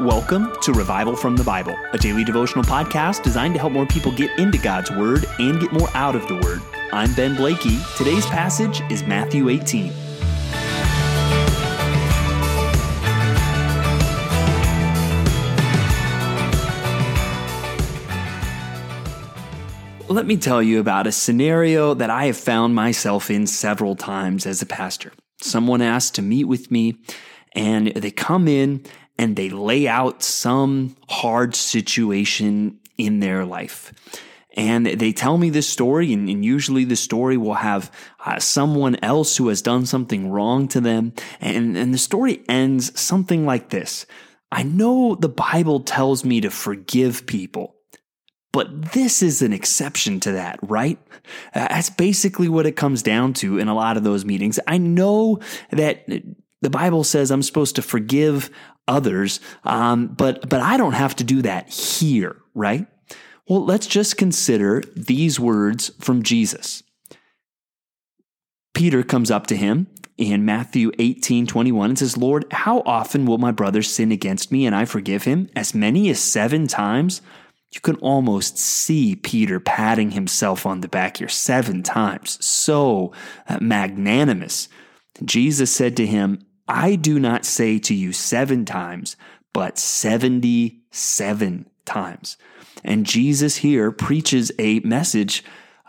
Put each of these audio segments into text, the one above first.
Welcome to Revival from the Bible, a daily devotional podcast designed to help more people get into God's Word and get more out of the Word. I'm Ben Blakey. Today's passage is Matthew 18. Let me tell you about a scenario that I have found myself in several times as a pastor. Someone asked to meet with me, and they come in and they lay out some hard situation in their life. And they tell me this story, and, and usually the story will have uh, someone else who has done something wrong to them. And, and the story ends something like this I know the Bible tells me to forgive people. But this is an exception to that, right? Uh, that's basically what it comes down to in a lot of those meetings. I know that the Bible says I'm supposed to forgive others, um, but but I don't have to do that here, right? Well, let's just consider these words from Jesus. Peter comes up to him in Matthew 18, 21 and says, Lord, how often will my brother sin against me and I forgive him? As many as seven times? You can almost see Peter patting himself on the back here seven times. So magnanimous. Jesus said to him, I do not say to you seven times, but 77 times. And Jesus here preaches a message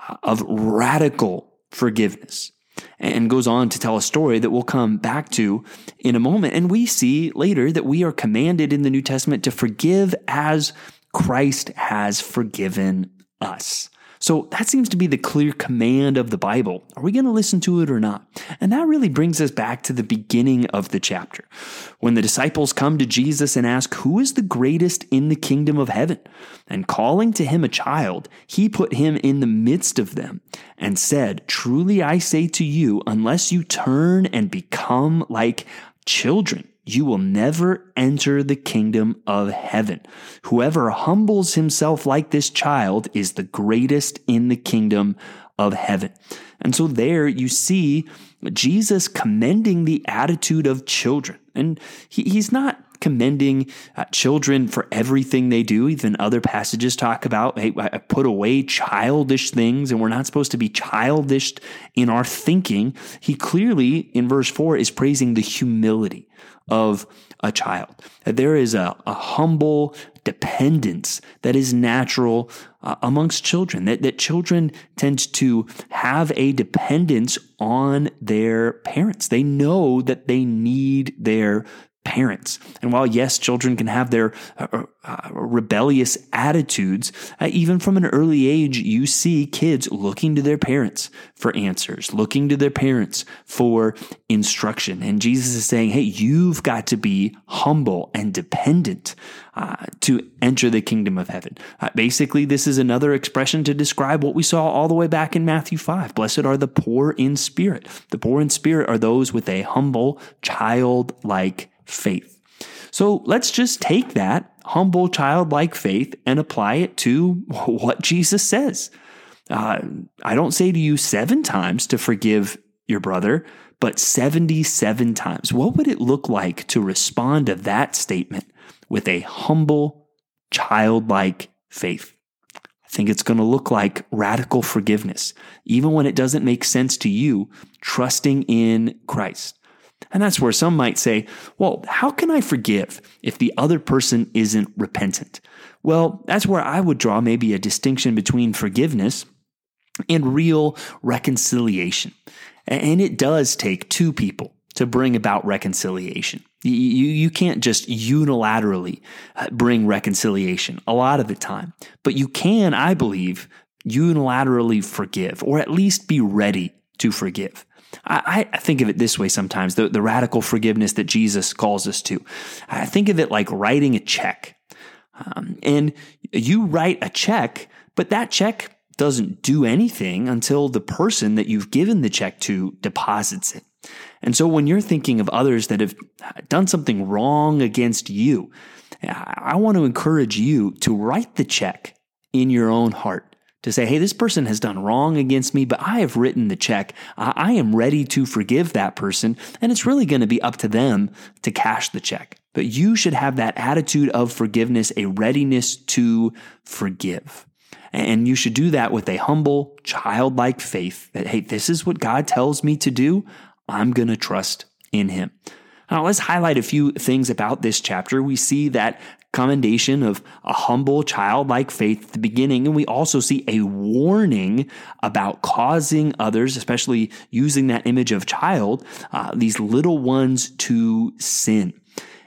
uh, of radical forgiveness and goes on to tell a story that we'll come back to in a moment. And we see later that we are commanded in the New Testament to forgive as Christ has forgiven us. So that seems to be the clear command of the Bible. Are we going to listen to it or not? And that really brings us back to the beginning of the chapter. When the disciples come to Jesus and ask, Who is the greatest in the kingdom of heaven? And calling to him a child, he put him in the midst of them and said, Truly I say to you, unless you turn and become like children, you will never enter the kingdom of heaven. Whoever humbles himself like this child is the greatest in the kingdom of heaven. And so there you see Jesus commending the attitude of children. And he, he's not commending uh, children for everything they do. Even other passages talk about, hey, I put away childish things, and we're not supposed to be childish in our thinking. He clearly, in verse 4, is praising the humility of a child. There is a, a humble dependence that is natural uh, amongst children, that, that children tend to have a dependence on their parents. They know that they need their parents. And while, yes, children can have their uh, uh, uh, rebellious attitudes, uh, even from an early age, you see kids looking to their parents for answers, looking to their parents for instruction. And Jesus is saying, hey, you've got to be humble and dependent uh, to enter the kingdom of heaven. Uh, basically, this is another expression to describe what we saw all the way back in Matthew 5. Blessed are the poor in spirit. The poor in spirit are those with a humble, childlike faith. So let's just take that humble, childlike faith and apply it to what Jesus says. Uh, I don't say to you seven times to forgive your brother, but 77 times. What would it look like to respond to that statement with a humble, childlike faith? I think it's going to look like radical forgiveness, even when it doesn't make sense to you, trusting in Christ. And that's where some might say, well, how can I forgive if the other person isn't repentant? Well, that's where I would draw maybe a distinction between forgiveness and real reconciliation. And it does take two people to bring about reconciliation. You, you can't just unilaterally uh, bring reconciliation a lot of the time, but you can, I believe, unilaterally forgive or at least be ready to forgive. I, I, think of it this way sometimes the, the radical forgiveness that Jesus calls us to. I think of it like writing a check. Um, and you write a check, but that check doesn't do anything until the person that you've given the check to deposits it. And so when you're thinking of others that have done something wrong against you, I want to encourage you to write the check in your own heart to say, hey, this person has done wrong against me, but I have written the check. I am ready to forgive that person. And it's really going to be up to them to cash the check. But you should have that attitude of forgiveness, a readiness to forgive. And you should do that with a humble, childlike faith that, hey, this is what God tells me to do. I'm going to trust in Him. Now, let's highlight a few things about this chapter. We see that commendation of a humble, childlike faith at the beginning, and we also see a warning about causing others, especially using that image of child, uh, these little ones to sin.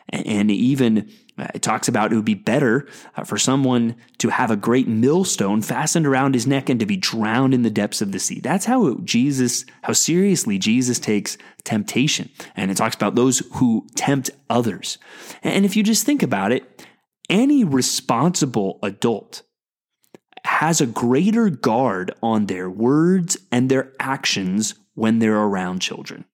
And even uh, it talks about it would be better uh, for someone to have a great millstone fastened around his neck and to be drowned in the depths of the sea. That's how Jesus, how seriously Jesus takes temptation. And it talks about those who tempt others. And if you just think about it, any responsible adult has a greater guard on their words and their actions when they're around children.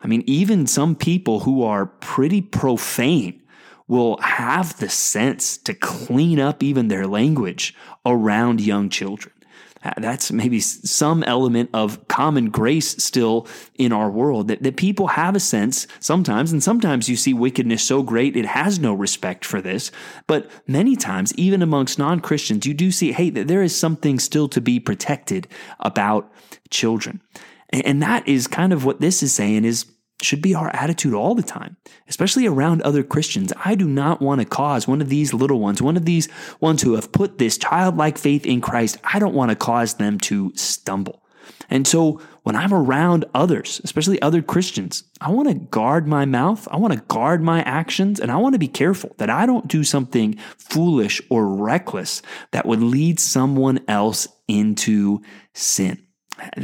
I mean, even some people who are pretty profane will have the sense to clean up even their language around young children. Uh, that's maybe some element of common grace still in our world that, that people have a sense sometimes, and sometimes you see wickedness so great it has no respect for this. But many times, even amongst non Christians, you do see, hey, that there is something still to be protected about children. And that is kind of what this is saying is should be our attitude all the time, especially around other Christians. I do not want to cause one of these little ones, one of these ones who have put this childlike faith in Christ, I don't want to cause them to stumble. And so when I'm around others, especially other Christians, I want to guard my mouth. I want to guard my actions and I want to be careful that I don't do something foolish or reckless that would lead someone else into sin.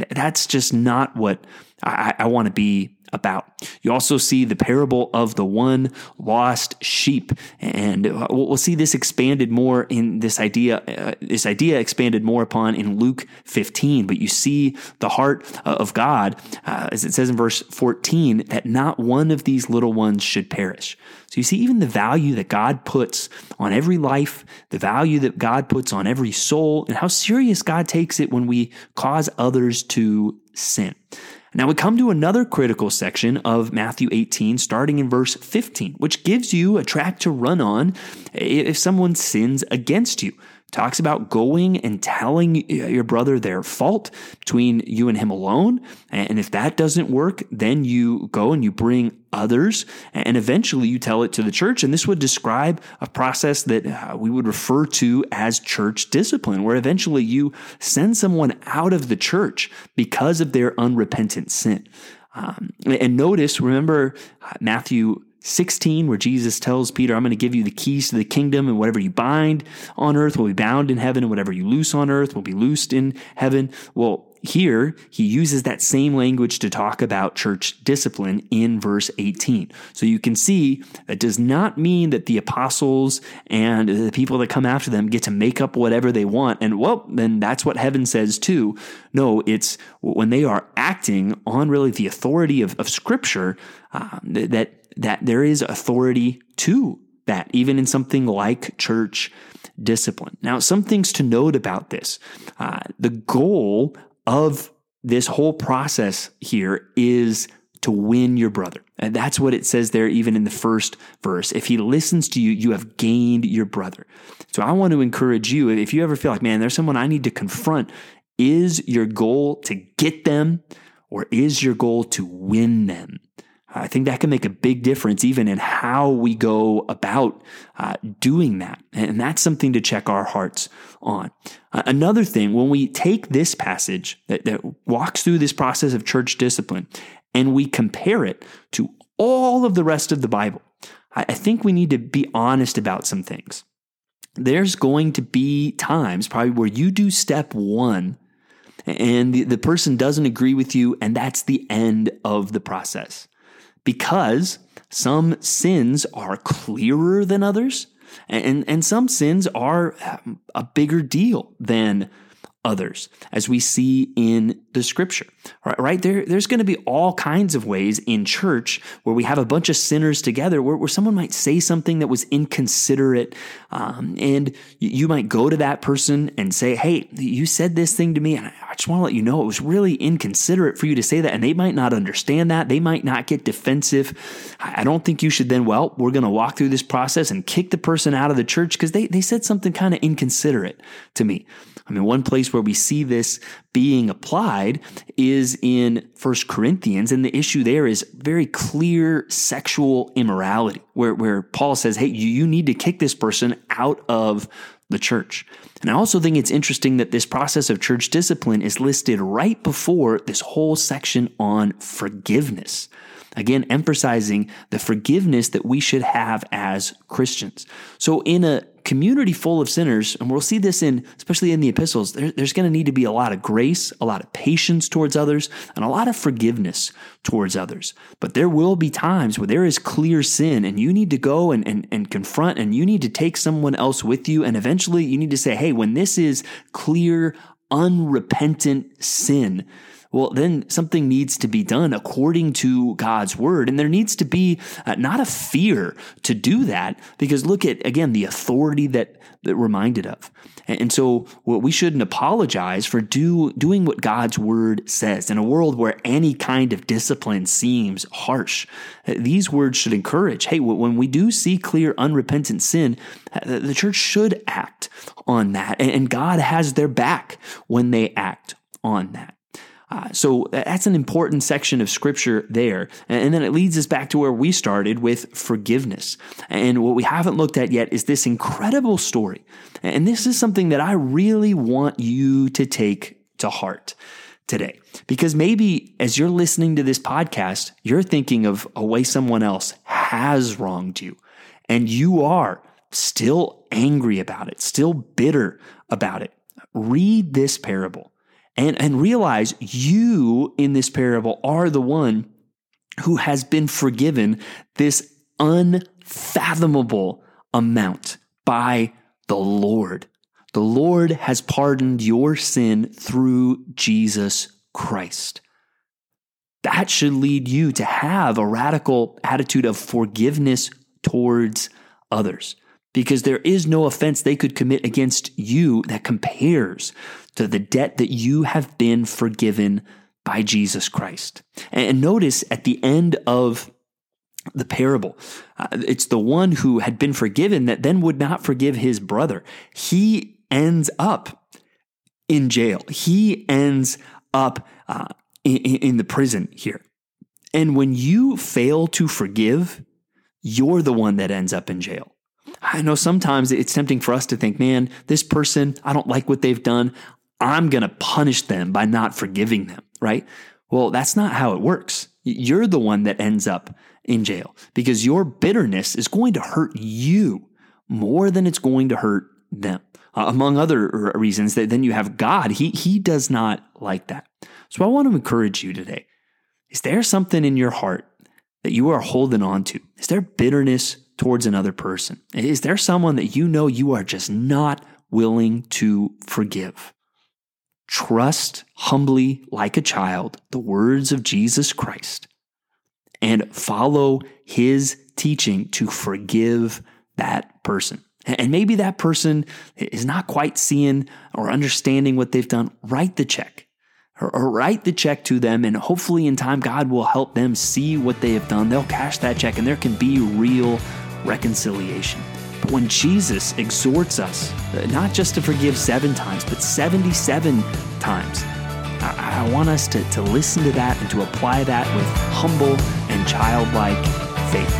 That's just not what I, I want to be about. You also see the parable of the one lost sheep, and we'll see this expanded more in this idea. Uh, this idea expanded more upon in Luke 15. But you see the heart of God, uh, as it says in verse 14, that not one of these little ones should perish. So you see even the value that God puts on every life, the value that God puts on every soul, and how serious God takes it when we cause others to sin. Now we come to another critical section of Matthew 18, starting in verse 15, which gives you a track to run on if someone sins against you talks about going and telling your brother their fault between you and him alone. And if that doesn't work, then you go and you bring others and eventually you tell it to the church. And this would describe a process that uh, we would refer to as church discipline, where eventually you send someone out of the church because of their unrepentant sin. Um, and notice, remember uh, Matthew 16, where Jesus tells Peter, I'm going to give you the keys to the kingdom, and whatever you bind on earth will be bound in heaven, and whatever you loose on earth will be loosed in heaven. Well, here he uses that same language to talk about church discipline in verse 18. So you can see that does not mean that the apostles and the people that come after them get to make up whatever they want. And well, then that's what heaven says too. No, it's when they are acting on really the authority of, of scripture uh, that that there is authority to that, even in something like church discipline. Now, some things to note about this. Uh, the goal of this whole process here is to win your brother. And that's what it says there, even in the first verse. If he listens to you, you have gained your brother. So I want to encourage you, if you ever feel like, man, there's someone I need to confront, is your goal to get them or is your goal to win them? I think that can make a big difference even in how we go about uh, doing that. And that's something to check our hearts on. Uh, another thing, when we take this passage that, that walks through this process of church discipline and we compare it to all of the rest of the Bible, I, I think we need to be honest about some things. There's going to be times probably where you do step one and the, the person doesn't agree with you, and that's the end of the process because some sins are clearer than others, and, and some sins are a bigger deal than others, as we see in the scripture. Right, right? There, there's going to be all kinds of ways in church where we have a bunch of sinners together, where, where someone might say something that was inconsiderate, um, and you might go to that person and say, "Hey, you said this thing to me, and I just want to let you know it was really inconsiderate for you to say that. And they might not understand that. They might not get defensive. I don't think you should then, well, we're going to walk through this process and kick the person out of the church because they, they said something kind of inconsiderate to me. I mean, one place where we see this being applied is in First Corinthians, and the issue there is very clear sexual immorality, where, where Paul says, hey, you, you need to kick this person out of the church. And I also think it's interesting that this process of church discipline is listed right before this whole section on forgiveness. Again, emphasizing the forgiveness that we should have as Christians. So, in a community full of sinners, and we'll see this in, especially in the epistles, there, there's going to need to be a lot of grace, a lot of patience towards others, and a lot of forgiveness towards others. But there will be times where there is clear sin, and you need to go and, and, and confront, and you need to take someone else with you. And eventually you need to say, hey, when this is clear, unrepentant sin, well, then something needs to be done according to God's word. And there needs to be uh, not a fear to do that because look at, again, the authority that, that we're reminded of. And, and so well, we shouldn't apologize for do, doing what God's word says in a world where any kind of discipline seems harsh. Uh, these words should encourage, hey, when we do see clear unrepentant sin, uh, the church should act on that. And God has their back when they act on that. Uh, so that's an important section of scripture there. And then it leads us back to where we started with forgiveness. And what we haven't looked at yet is this incredible story. And this is something that I really want you to take to heart today. Because maybe as you're listening to this podcast, you're thinking of a way someone else has wronged you. And you are still angry about it, still bitter about it. Read this parable and, and realize you in this parable are the one who has been forgiven this unfathomable amount by the Lord. The Lord has pardoned your sin through Jesus Christ. That should lead you to have a radical attitude of forgiveness towards others because there is no offense they could commit against you that compares to the debt that you have been forgiven by Jesus Christ. And notice at the end of the parable, uh, it's the one who had been forgiven that then would not forgive his brother. He ends up in jail. He ends up uh, in, in the prison here. And when you fail to forgive, you're the one that ends up in jail. I know sometimes it's tempting for us to think, man, this person, I don't like what they've done. I'm going to punish them by not forgiving them, right? Well, that's not how it works. You're the one that ends up in jail because your bitterness is going to hurt you more than it's going to hurt them. Uh, among other reasons that then you have God. He, he does not like that. So I want to encourage you today. Is there something in your heart that you are holding on to? Is there bitterness towards another person? Is there someone that you know you are just not willing to forgive? Trust humbly, like a child, the words of Jesus Christ and follow his teaching to forgive that person. And maybe that person is not quite seeing or understanding what they've done. Write the check or, write the check to them, and hopefully, in time, God will help them see what they have done. They'll cash that check, and there can be real reconciliation. But when Jesus exhorts us uh, not just to forgive seven times, but 77 times, I, I want us to, to listen to that and to apply that with humble and childlike faith.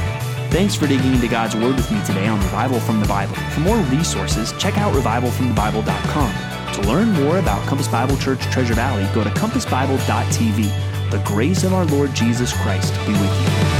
Thanks for digging into God's Word with me today on Revival from the Bible. For more resources, check out revivalfromthebible.com. To learn more about Compass Bible Church Treasure Valley, go to compassbible.tv. The grace of our Lord Jesus Christ be with you.